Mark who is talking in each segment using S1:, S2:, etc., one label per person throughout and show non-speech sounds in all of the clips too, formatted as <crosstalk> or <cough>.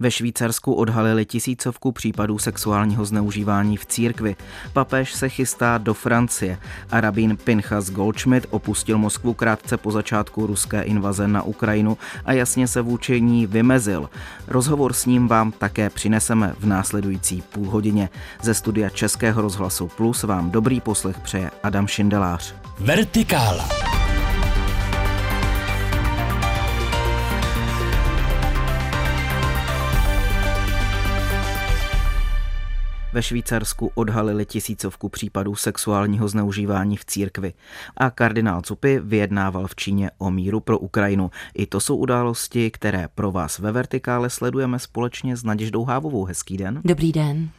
S1: Ve Švýcarsku odhalili tisícovku případů sexuálního zneužívání v církvi. Papež se chystá do Francie a rabín Pinchas Goldschmidt opustil Moskvu krátce po začátku ruské invaze na Ukrajinu a jasně se vůči ní vymezil. Rozhovor s ním vám také přineseme v následující půl hodině. Ze studia Českého rozhlasu Plus vám dobrý poslech přeje Adam Šindelář. Vertikála. Ve Švýcarsku odhalili tisícovku případů sexuálního zneužívání v církvi a kardinál Cupy vyjednával v Číně o míru pro Ukrajinu. I to jsou události, které pro vás ve Vertikále sledujeme společně s Naděždou Hávovou. Hezký den.
S2: Dobrý den.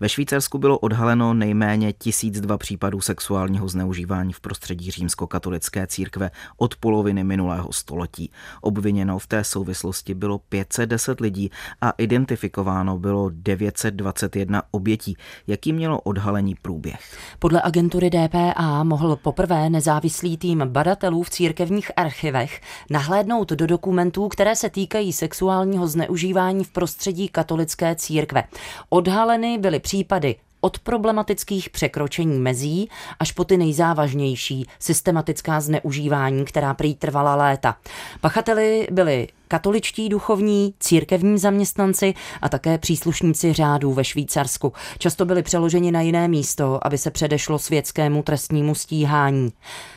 S1: Ve Švýcarsku bylo odhaleno nejméně 1002 případů sexuálního zneužívání v prostředí římskokatolické církve od poloviny minulého století. Obviněno v té souvislosti bylo 510 lidí a identifikováno bylo 921 obětí. Jaký mělo odhalení průběh?
S2: Podle agentury DPA mohl poprvé nezávislý tým badatelů v církevních archivech nahlédnout do dokumentů, které se týkají sexuálního zneužívání v prostředí katolické církve. Odhaleny byly případy od problematických překročení mezí až po ty nejzávažnější systematická zneužívání, která prý trvala léta. Pachateli byli katoličtí duchovní, církevní zaměstnanci a také příslušníci řádů ve Švýcarsku. Často byli přeloženi na jiné místo, aby se předešlo světskému trestnímu stíhání.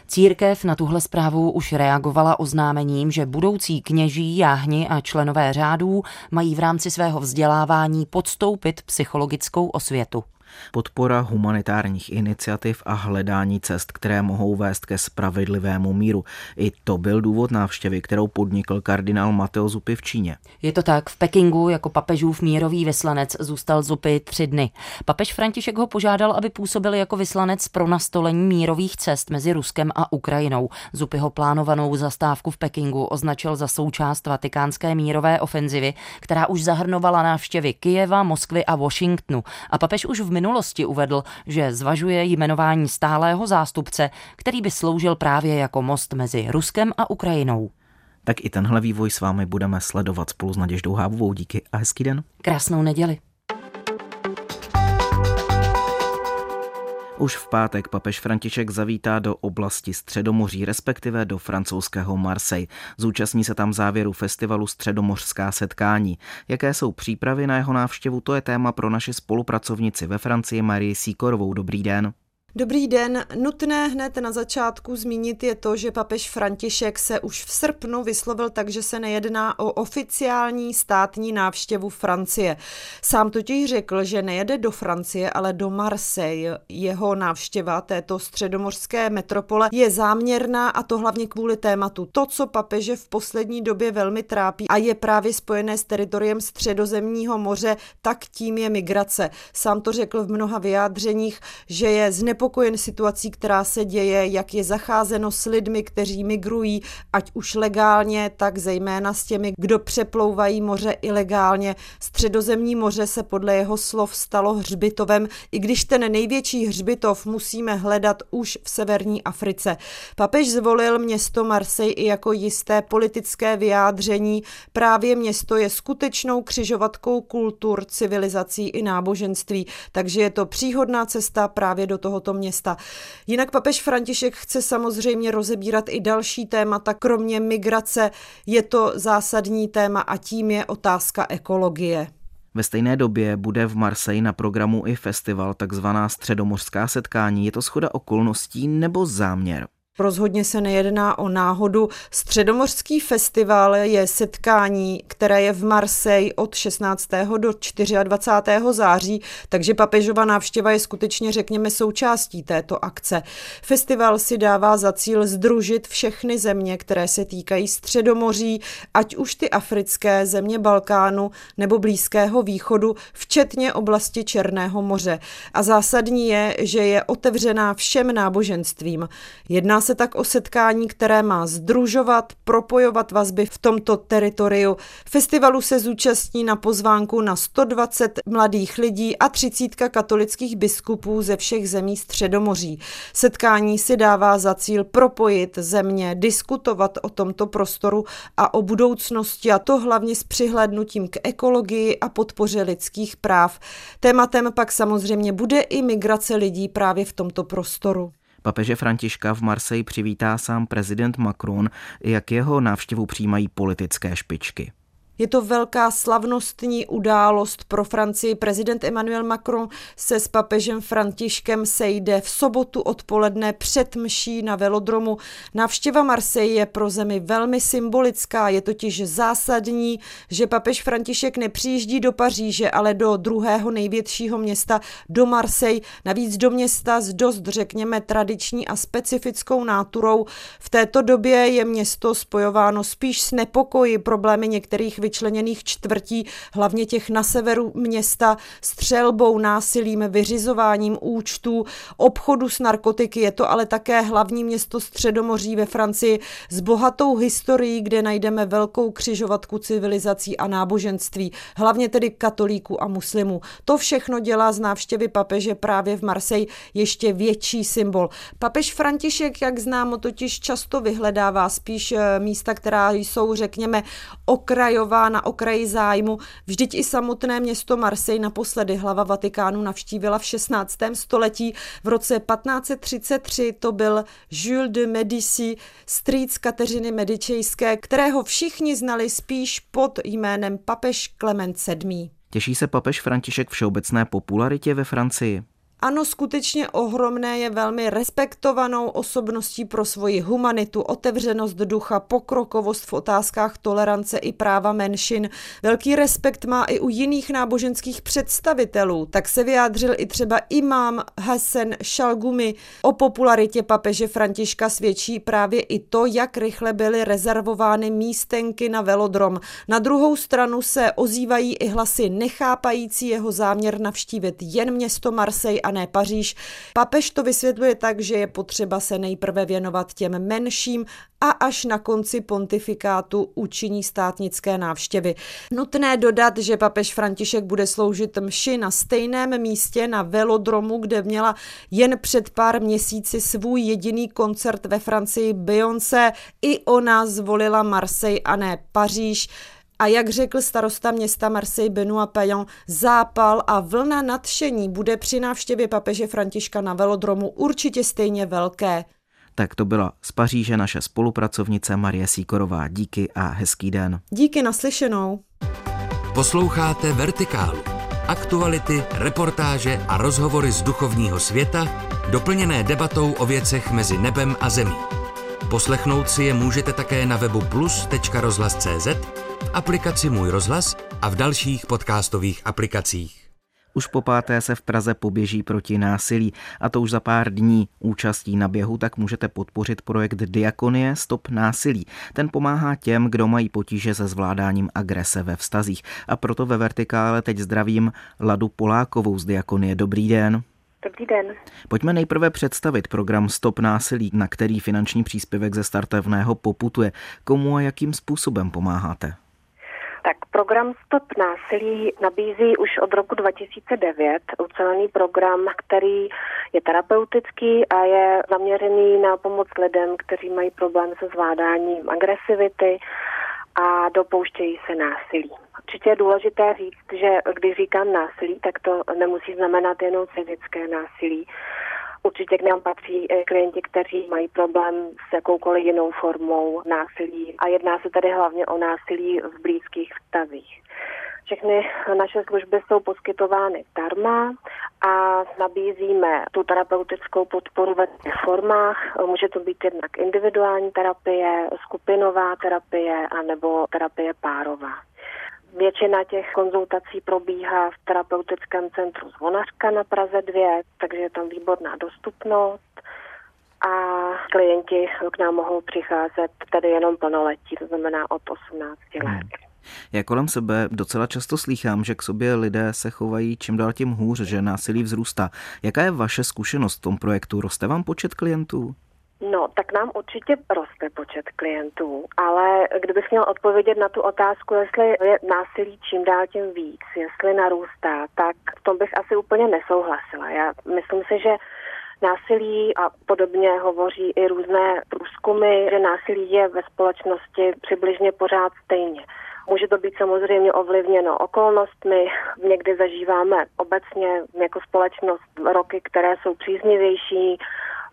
S2: Církev na tuhle zprávu už reagovala oznámením, že budoucí kněží, jáhni a členové řádů mají v rámci svého vzdělávání podstoupit psychologickou osvětu
S1: podpora humanitárních iniciativ a hledání cest, které mohou vést ke spravedlivému míru. I to byl důvod návštěvy, kterou podnikl kardinál Mateo Zupy v Číně.
S2: Je to tak, v Pekingu jako papežův mírový vyslanec zůstal Zupy tři dny. Papež František ho požádal, aby působil jako vyslanec pro nastolení mírových cest mezi Ruskem a Ukrajinou. Zupy ho plánovanou zastávku v Pekingu označil za součást vatikánské mírové ofenzivy, která už zahrnovala návštěvy Kijeva, Moskvy a Washingtonu. A papež už v minulosti uvedl, že zvažuje jmenování stálého zástupce, který by sloužil právě jako most mezi Ruskem a Ukrajinou.
S1: Tak i tenhle vývoj s vámi budeme sledovat spolu s Naděždou Hávovou. Díky a hezký den.
S2: Krásnou neděli.
S1: Už v pátek papež František zavítá do oblasti Středomoří, respektive do francouzského Marseille. Zúčastní se tam závěru festivalu Středomořská setkání. Jaké jsou přípravy na jeho návštěvu, to je téma pro naši spolupracovnici ve Francii Marie Sikorovou. Dobrý den.
S3: Dobrý den. Nutné hned na začátku zmínit je to, že papež František se už v srpnu vyslovil tak, že se nejedná o oficiální státní návštěvu Francie. Sám totiž řekl, že nejede do Francie, ale do Marseille. Jeho návštěva této středomořské metropole je záměrná a to hlavně kvůli tématu. To, co papeže v poslední době velmi trápí a je právě spojené s teritoriem středozemního moře, tak tím je migrace. Sám to řekl v mnoha vyjádřeních, že je znepokojený znepokojen situací, která se děje, jak je zacházeno s lidmi, kteří migrují, ať už legálně, tak zejména s těmi, kdo přeplouvají moře ilegálně. Středozemní moře se podle jeho slov stalo hřbitovem, i když ten největší hřbitov musíme hledat už v severní Africe. Papež zvolil město Marseille i jako jisté politické vyjádření. Právě město je skutečnou křižovatkou kultur, civilizací i náboženství, takže je to příhodná cesta právě do tohoto tohoto města. Jinak papež František chce samozřejmě rozebírat i další témata, kromě migrace je to zásadní téma a tím je otázka ekologie.
S1: Ve stejné době bude v Marseille na programu i festival takzvaná středomořská setkání. Je to schoda okolností nebo záměr?
S3: Rozhodně se nejedná o náhodu. Středomořský festival je setkání, které je v Marseille od 16. do 24. září, takže papežova návštěva je skutečně, řekněme, součástí této akce. Festival si dává za cíl združit všechny země, které se týkají Středomoří, ať už ty africké země Balkánu nebo Blízkého východu, včetně oblasti Černého moře. A zásadní je, že je otevřená všem náboženstvím. Jedná se se tak o setkání, které má združovat, propojovat vazby v tomto teritoriu. Festivalu se zúčastní na pozvánku na 120 mladých lidí a 30 katolických biskupů ze všech zemí Středomoří. Setkání si dává za cíl propojit země, diskutovat o tomto prostoru a o budoucnosti a to hlavně s přihlédnutím k ekologii a podpoře lidských práv. Tématem pak samozřejmě bude i migrace lidí právě v tomto prostoru.
S1: Papeže Františka v Marseji přivítá sám prezident Macron, jak jeho návštěvu přijímají politické špičky.
S3: Je to velká slavnostní událost pro Francii. Prezident Emmanuel Macron se s papežem Františkem sejde v sobotu odpoledne před mší na velodromu. Návštěva Marseille je pro zemi velmi symbolická. Je totiž zásadní, že papež František nepřijíždí do Paříže, ale do druhého největšího města, do Marseille. Navíc do města s dost, řekněme, tradiční a specifickou náturou. V této době je město spojováno spíš s nepokoji, problémy některých vyčleněných čtvrtí, hlavně těch na severu města, střelbou, násilím, vyřizováním účtů, obchodu s narkotiky. Je to ale také hlavní město Středomoří ve Francii s bohatou historií, kde najdeme velkou křižovatku civilizací a náboženství, hlavně tedy katolíků a muslimů. To všechno dělá z návštěvy papeže právě v Marseille ještě větší symbol. Papež František, jak známo, totiž často vyhledává spíš eh, místa, která jsou, řekněme, okrajová na okraji zájmu. Vždyť i samotné město Marseille naposledy hlava Vatikánu navštívila v 16. století. V roce 1533 to byl Jules de Medici, strýc Kateřiny Medičejské, kterého všichni znali spíš pod jménem papež Klement VII.
S1: Těší se papež František všeobecné popularitě ve Francii?
S3: Ano, skutečně ohromné je velmi respektovanou osobností pro svoji humanitu, otevřenost ducha, pokrokovost v otázkách tolerance i práva menšin. Velký respekt má i u jiných náboženských představitelů. Tak se vyjádřil i třeba imám Hasan Šalgumi. O popularitě papeže Františka svědčí právě i to, jak rychle byly rezervovány místenky na velodrom. Na druhou stranu se ozývají i hlasy nechápající jeho záměr navštívit jen město Marseille a ne Paříž. Papež to vysvětluje tak, že je potřeba se nejprve věnovat těm menším a až na konci pontifikátu učiní státnické návštěvy. Nutné dodat, že papež František bude sloužit mši na stejném místě na velodromu, kde měla jen před pár měsíci svůj jediný koncert ve Francii Beyoncé. I ona zvolila Marseille a ne Paříž. A jak řekl starosta města Marseille Benoît Payan, zápal a vlna nadšení bude při návštěvě papeže Františka na velodromu určitě stejně velké.
S1: Tak to byla z Paříže naše spolupracovnice Marie Síkorová. Díky a hezký den.
S3: Díky naslyšenou.
S4: Posloucháte Vertikálu. Aktuality, reportáže a rozhovory z duchovního světa, doplněné debatou o věcech mezi nebem a zemí. Poslechnout si je můžete také na webu plus.rozhlas.cz aplikaci Můj rozhlas a v dalších podcastových aplikacích.
S1: Už po páté se v Praze poběží proti násilí a to už za pár dní účastí na běhu, tak můžete podpořit projekt Diakonie Stop násilí. Ten pomáhá těm, kdo mají potíže se zvládáním agrese ve vztazích. A proto ve Vertikále teď zdravím Ladu Polákovou z Diakonie. Dobrý den.
S5: Dobrý den.
S1: Pojďme nejprve představit program Stop násilí, na který finanční příspěvek ze startevného poputuje. Komu a jakým způsobem pomáháte?
S5: Tak program Stop násilí nabízí už od roku 2009 ucelený program, který je terapeutický a je zaměřený na pomoc lidem, kteří mají problém se zvládáním agresivity a dopouštějí se násilí. Určitě je důležité říct, že když říkám násilí, tak to nemusí znamenat jenom fyzické násilí. Určitě k nám patří klienti, kteří mají problém s jakoukoliv jinou formou násilí a jedná se tady hlavně o násilí v blízkých vztazích. Všechny naše služby jsou poskytovány zdarma a nabízíme tu terapeutickou podporu ve formách. Může to být jednak individuální terapie, skupinová terapie anebo terapie párová. Většina těch konzultací probíhá v terapeutickém centru Zvonařka na Praze 2, takže je tam výborná dostupnost a klienti k nám mohou přicházet tedy jenom plnoletí, to znamená od 18 let. Hmm.
S1: Já kolem sebe docela často slýchám, že k sobě lidé se chovají čím dál tím hůř, že násilí vzrůstá. Jaká je vaše zkušenost v tom projektu? Roste vám počet klientů?
S5: No, tak nám určitě roste počet klientů, ale kdybych měl odpovědět na tu otázku, jestli je násilí čím dál tím víc, jestli narůstá, tak v tom bych asi úplně nesouhlasila. Já myslím si, že násilí a podobně hovoří i různé průzkumy, že násilí je ve společnosti přibližně pořád stejně. Může to být samozřejmě ovlivněno okolnostmi. <laughs> Někdy zažíváme obecně jako společnost roky, které jsou příznivější,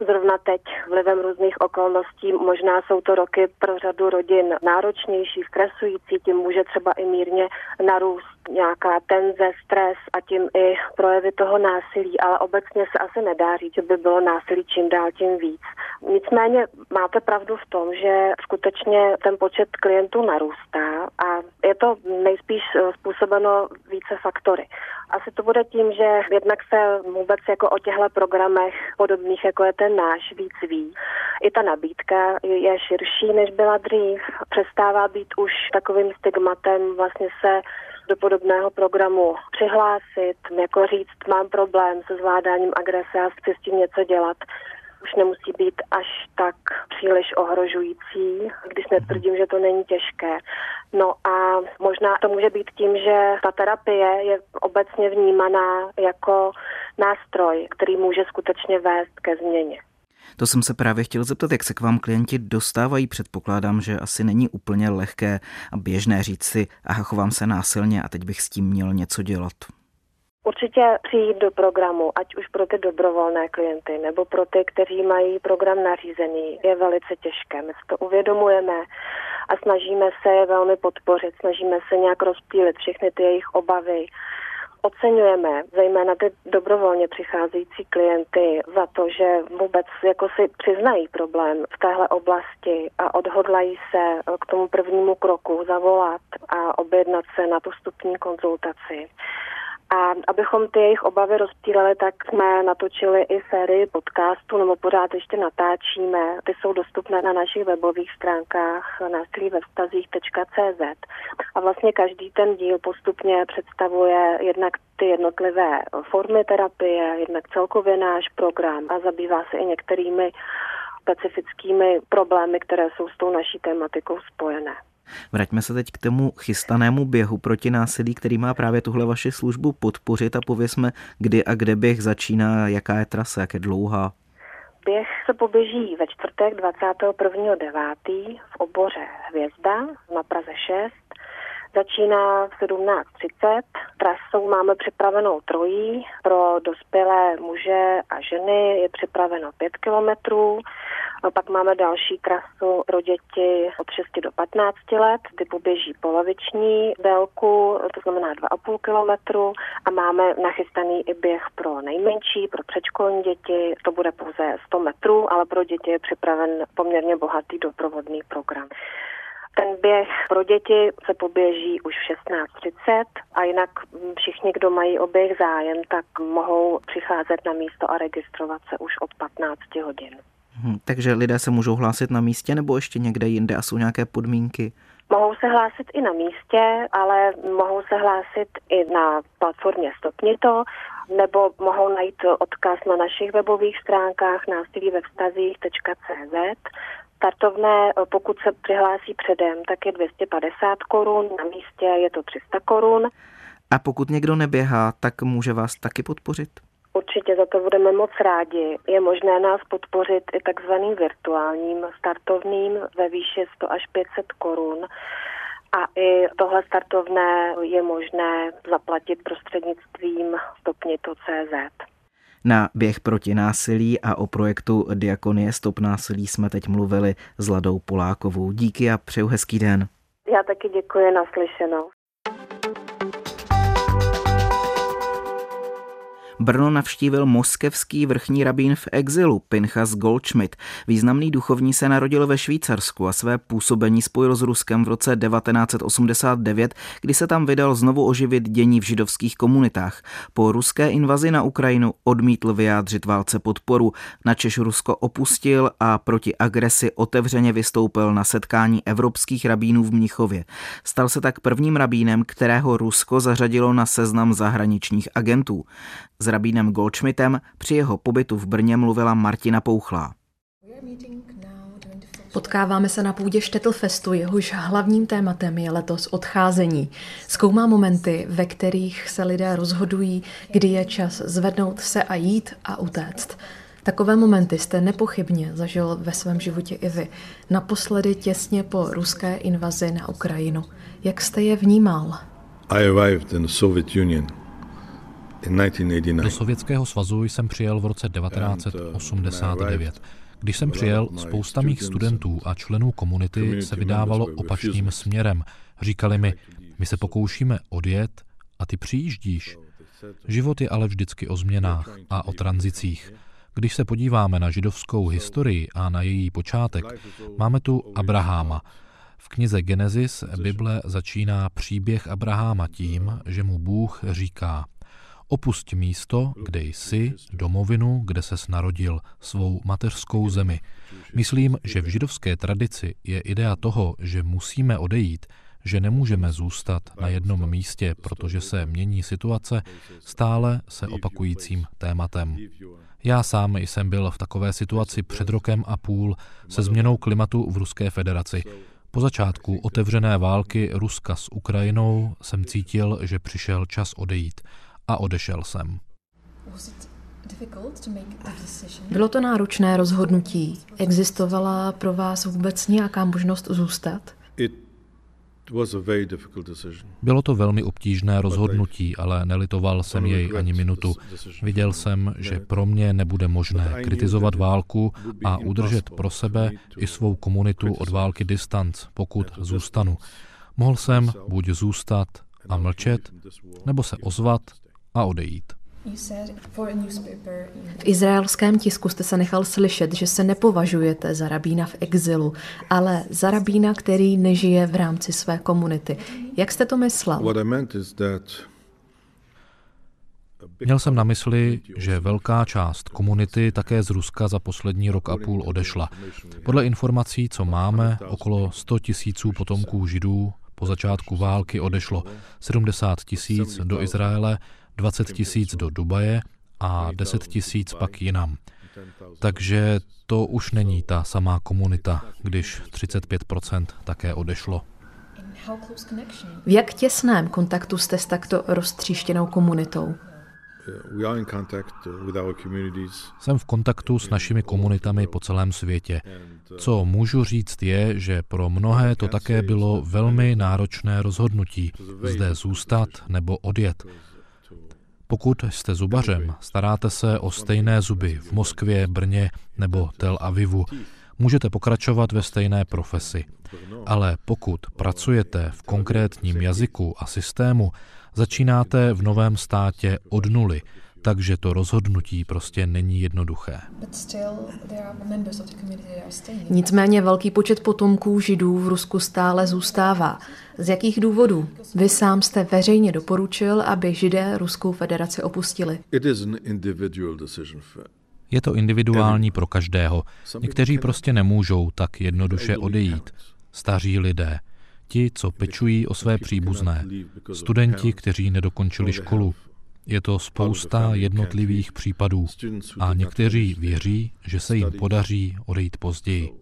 S5: Zrovna teď vlivem různých okolností možná jsou to roky pro řadu rodin náročnější, stresující, tím může třeba i mírně narůst nějaká tenze, stres a tím i projevy toho násilí, ale obecně se asi nedá říct, že by bylo násilí čím dál tím víc. Nicméně máte pravdu v tom, že skutečně ten počet klientů narůstá a je to nejspíš způsobeno více faktory. Asi to bude tím, že jednak se vůbec jako o těchto programech podobných, jako je ten náš, víc ví. I ta nabídka je širší, než byla dřív. Přestává být už takovým stigmatem vlastně se do podobného programu přihlásit, jako říct, mám problém se zvládáním agrese a chci s tím něco dělat už nemusí být až tak příliš ohrožující, když netvrdím, že to není těžké. No a možná to může být tím, že ta terapie je obecně vnímaná jako nástroj, který může skutečně vést ke změně.
S1: To jsem se právě chtěl zeptat, jak se k vám klienti dostávají. Předpokládám, že asi není úplně lehké a běžné říct si, aha, chovám se násilně a teď bych s tím měl něco dělat.
S5: Určitě přijít do programu, ať už pro ty dobrovolné klienty nebo pro ty, kteří mají program nařízený, je velice těžké. My to uvědomujeme a snažíme se je velmi podpořit, snažíme se nějak rozptýlit všechny ty jejich obavy. Oceňujeme zejména ty dobrovolně přicházející klienty za to, že vůbec jako si přiznají problém v téhle oblasti a odhodlají se k tomu prvnímu kroku zavolat a objednat se na tu vstupní konzultaci. A abychom ty jejich obavy rozptýlili, tak jsme natočili i sérii podcastů, nebo pořád ještě natáčíme. Ty jsou dostupné na našich webových stránkách ve vztazích.cz. A vlastně každý ten díl postupně představuje jednak ty jednotlivé formy terapie, jednak celkově náš program a zabývá se i některými specifickými problémy, které jsou s tou naší tématikou spojené.
S1: Vraťme se teď k tomu chystanému běhu proti násilí, který má právě tuhle vaši službu podpořit a pověsme, kdy a kde běh začíná, jaká je trasa, jak je dlouhá.
S5: Běh se poběží ve čtvrtek 21.9. v oboře Hvězda na Praze 6. Začíná v 17.30. Trasou máme připravenou trojí. Pro dospělé muže a ženy je připraveno 5 kilometrů. Pak máme další trasu pro děti od 6 do 15 let, ty poběží poloviční délku, to znamená 2,5 kilometru a máme nachystaný i běh pro nejmenší, pro předškolní děti, to bude pouze 100 metrů, ale pro děti je připraven poměrně bohatý doprovodný program. Ten běh pro děti se poběží už v 16.30 a jinak všichni, kdo mají o běh zájem, tak mohou přicházet na místo a registrovat se už od 15 hodin.
S1: Hmm, takže lidé se můžou hlásit na místě nebo ještě někde jinde a jsou nějaké podmínky?
S5: Mohou se hlásit i na místě, ale mohou se hlásit i na platformě Stopnito, nebo mohou najít odkaz na našich webových stránkách násilí ve vztazích.cz. Startovné, pokud se přihlásí předem, tak je 250 korun, na místě je to 300 korun.
S1: A pokud někdo neběhá, tak může vás taky podpořit?
S5: Určitě za to budeme moc rádi. Je možné nás podpořit i takzvaným virtuálním startovným ve výši 100 až 500 korun. A i tohle startovné je možné zaplatit prostřednictvím stopnito.cz.
S1: Na běh proti násilí a o projektu Diakonie Stop násilí jsme teď mluvili s Ladou Polákovou. Díky a přeju hezký den.
S5: Já taky děkuji, naslyšenou.
S1: Brno navštívil moskevský vrchní rabín v exilu Pinchas Goldschmidt. Významný duchovní se narodil ve Švýcarsku a své působení spojil s Ruskem v roce 1989, kdy se tam vydal znovu oživit dění v židovských komunitách. Po ruské invazi na Ukrajinu odmítl vyjádřit válce podporu, načež Rusko opustil a proti agresi otevřeně vystoupil na setkání evropských rabínů v Mnichově. Stal se tak prvním rabínem, kterého Rusko zařadilo na seznam zahraničních agentů. S rabínem Goldschmidtem při jeho pobytu v Brně mluvila Martina Pouchlá.
S6: Potkáváme se na půdě Štetlfestu, jehož hlavním tématem je letos odcházení. Zkoumá momenty, ve kterých se lidé rozhodují, kdy je čas zvednout se a jít a utéct. Takové momenty jste nepochybně zažil ve svém životě i vy. Naposledy těsně po ruské invazi na Ukrajinu. Jak jste je vnímal?
S7: I arrived in the Soviet Union
S8: do Sovětského svazu jsem přijel v roce 1989. Uh, Když jsem přijel, spousta mých studentů a členů komunity se vydávalo opačným směrem. Říkali mi, my se pokoušíme odjet a ty přijíždíš. Život je ale vždycky o změnách a o tranzicích. Když se podíváme na židovskou historii a na její počátek, máme tu Abraháma. V knize Genesis Bible začíná příběh Abraháma tím, že mu Bůh říká – Opust místo, kde jsi, domovinu, kde ses narodil, svou mateřskou zemi. Myslím, že v židovské tradici je idea toho, že musíme odejít, že nemůžeme zůstat na jednom místě, protože se mění situace, stále se opakujícím tématem. Já sám jsem byl v takové situaci před rokem a půl se změnou klimatu v Ruské federaci. Po začátku otevřené války Ruska s Ukrajinou jsem cítil, že přišel čas odejít a odešel jsem.
S6: Bylo to náročné rozhodnutí. Existovala pro vás vůbec nějaká možnost zůstat?
S8: Bylo to velmi obtížné rozhodnutí, ale nelitoval jsem jej ani minutu. Viděl jsem, že pro mě nebude možné kritizovat válku a udržet pro sebe i svou komunitu od války distanc, pokud zůstanu. Mohl jsem buď zůstat a mlčet, nebo se ozvat a odejít.
S6: V izraelském tisku jste se nechal slyšet, že se nepovažujete za rabína v exilu, ale za rabína, který nežije v rámci své komunity. Jak jste to myslel?
S8: Měl jsem na mysli, že velká část komunity také z Ruska za poslední rok a půl odešla. Podle informací, co máme, okolo 100 tisíců potomků židů po začátku války odešlo 70 tisíc do Izraele 20 tisíc do Dubaje a 10 tisíc pak jinam. Takže to už není ta samá komunita, když 35% také odešlo.
S6: V jak těsném kontaktu jste s takto roztříštěnou komunitou?
S8: Jsem v kontaktu s našimi komunitami po celém světě. Co můžu říct je, že pro mnohé to také bylo velmi náročné rozhodnutí, zde zůstat nebo odjet. Pokud jste zubařem, staráte se o stejné zuby v Moskvě, Brně nebo Tel Avivu, můžete pokračovat ve stejné profesi. Ale pokud pracujete v konkrétním jazyku a systému, začínáte v novém státě od nuly, takže to rozhodnutí prostě není jednoduché.
S6: Nicméně velký počet potomků židů v Rusku stále zůstává. Z jakých důvodů? Vy sám jste veřejně doporučil, aby židé Ruskou federaci opustili.
S8: Je to individuální pro každého. Někteří prostě nemůžou tak jednoduše odejít. Staří lidé, ti, co pečují o své příbuzné, studenti, kteří nedokončili školu, je to spousta jednotlivých případů a někteří věří, že se jim podaří odejít později.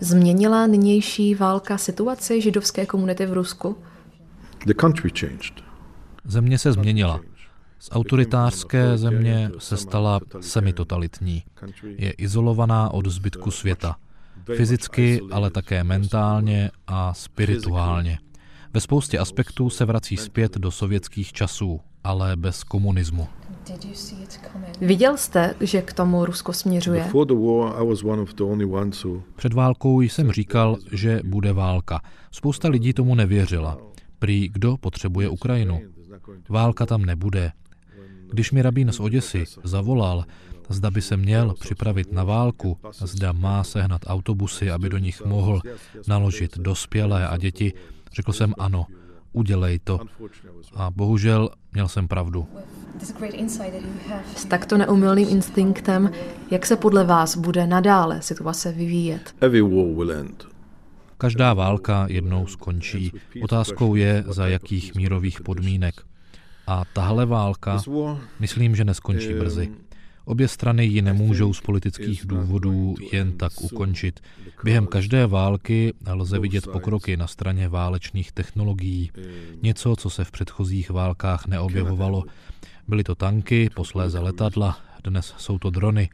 S6: Změnila nynější válka situaci židovské komunity v Rusku?
S8: Země se změnila. Z autoritářské země se stala semitotalitní. Je izolovaná od zbytku světa. Fyzicky, ale také mentálně a spirituálně. Ve spoustě aspektů se vrací zpět do sovětských časů, ale bez komunismu.
S6: Viděl jste, že k tomu Rusko směřuje?
S8: Před válkou jsem říkal, že bude válka. Spousta lidí tomu nevěřila. Prý kdo potřebuje Ukrajinu? Válka tam nebude. Když mi rabín z Oděsy zavolal, zda by se měl připravit na válku, zda má sehnat autobusy, aby do nich mohl naložit dospělé a děti, Řekl jsem ano, udělej to. A bohužel měl jsem pravdu.
S6: S takto neumilným instinktem, jak se podle vás bude nadále situace vyvíjet?
S8: Každá válka jednou skončí. Otázkou je, za jakých mírových podmínek. A tahle válka, myslím, že neskončí brzy. Obě strany ji nemůžou z politických důvodů jen tak ukončit. Během každé války lze vidět pokroky na straně válečných technologií. Něco, co se v předchozích válkách neobjevovalo. Byly to tanky, posléze letadla, dnes jsou to drony.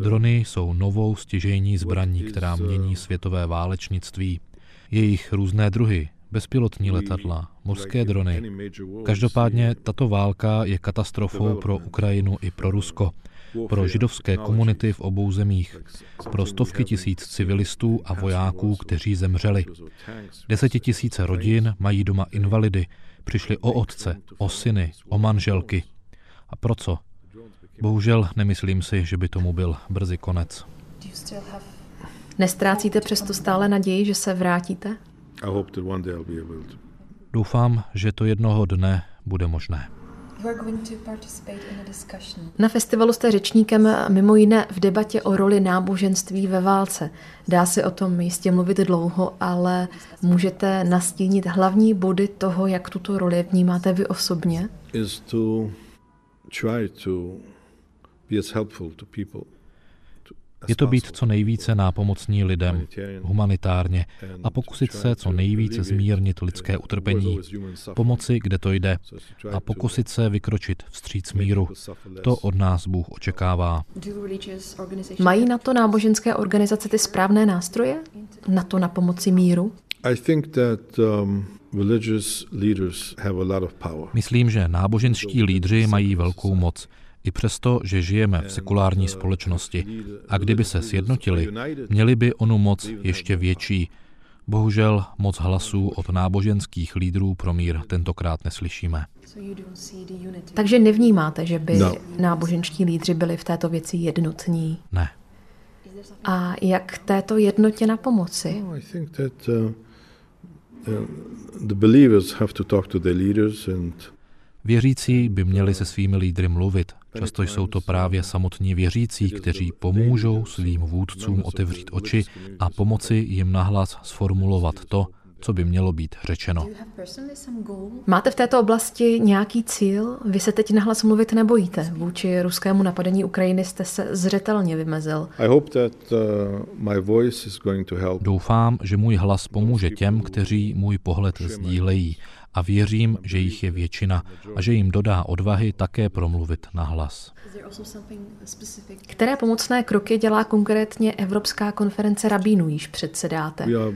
S8: Drony jsou novou stěžejní zbraní, která mění světové válečnictví. Jejich různé druhy, bezpilotní letadla, mořské drony. Každopádně tato válka je katastrofou pro Ukrajinu i pro Rusko, pro židovské komunity v obou zemích, pro stovky tisíc civilistů a vojáků, kteří zemřeli. Desetitisíce rodin mají doma invalidy, přišli o otce, o syny, o manželky. A pro co? Bohužel nemyslím si, že by tomu byl brzy konec.
S6: Nestrácíte přesto stále naději, že se vrátíte?
S8: Doufám, že to jednoho dne bude možné.
S6: Na festivalu jste řečníkem mimo jiné v debatě o roli náboženství ve válce. Dá se o tom jistě mluvit dlouho, ale můžete nastínit hlavní body toho, jak tuto roli vnímáte vy osobně?
S8: Je to být co nejvíce nápomocní lidem, humanitárně a pokusit se co nejvíce zmírnit lidské utrpení, pomoci, kde to jde a pokusit se vykročit vstříc míru. To od nás Bůh očekává.
S6: Mají na to náboženské organizace ty správné nástroje? Na to na pomoci míru? Um,
S8: Myslím, že náboženští lídři mají velkou moc. I přesto, že žijeme v sekulární společnosti a kdyby se sjednotili, měli by onu moc ještě větší. Bohužel moc hlasů od náboženských lídrů pro mír tentokrát neslyšíme.
S6: Takže nevnímáte, že by no. náboženští lídři byli v této věci jednotní?
S8: Ne.
S6: A jak této jednotě na pomoci? No, uh, uh, the believers have to talk to their leaders
S8: and Věřící by měli se svými lídry mluvit. Často jsou to právě samotní věřící, kteří pomůžou svým vůdcům otevřít oči a pomoci jim nahlas sformulovat to, co by mělo být řečeno.
S6: Máte v této oblasti nějaký cíl? Vy se teď nahlas mluvit nebojíte. Vůči ruskému napadení Ukrajiny jste se zřetelně vymezil.
S8: Uh, Doufám, že můj hlas pomůže těm, kteří můj pohled sdílejí a věřím, že jich je většina a že jim dodá odvahy také promluvit na hlas.
S6: Které pomocné kroky dělá konkrétně Evropská konference rabínů, již předsedáte? Uh,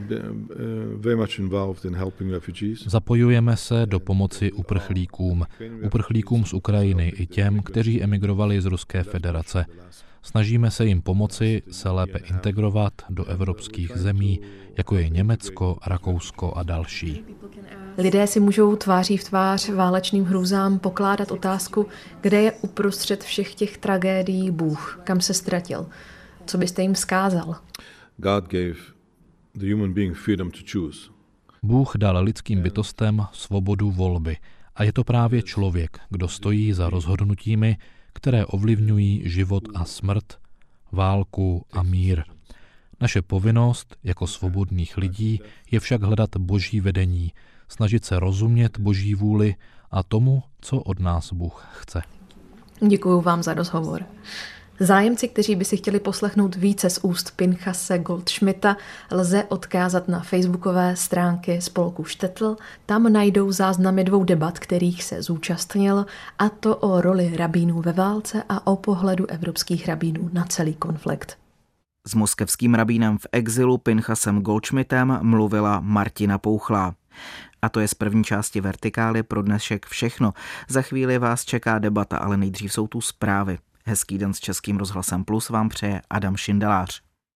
S8: Zapojujeme se do pomoci uprchlíkům, uprchlíkům z Ukrajiny i těm, kteří emigrovali z Ruské federace. Snažíme se jim pomoci se lépe integrovat do evropských zemí, jako je Německo, Rakousko a další.
S6: Lidé si můžou tváří v tvář válečným hrůzám pokládat otázku, kde je uprostřed všech těch tragédií Bůh, kam se ztratil. Co byste jim vzkázal?
S8: Bůh dal lidským bytostem svobodu volby a je to právě člověk, kdo stojí za rozhodnutími, které ovlivňují život a smrt, válku a mír. Naše povinnost jako svobodných lidí je však hledat boží vedení, snažit se rozumět boží vůli a tomu, co od nás Bůh chce.
S6: Děkuji vám za rozhovor. Zájemci, kteří by si chtěli poslechnout více z úst Pinchase Goldschmidta, lze odkázat na facebookové stránky spolku Štetl. Tam najdou záznamy dvou debat, kterých se zúčastnil, a to o roli rabínů ve válce a o pohledu evropských rabínů na celý konflikt.
S1: S moskevským rabínem v exilu Pinchasem Goldschmidtem mluvila Martina Pouchlá. A to je z první části Vertikály pro dnešek všechno. Za chvíli vás čeká debata, ale nejdřív jsou tu zprávy. Hezký den s Českým rozhlasem Plus vám přeje Adam Šindelář.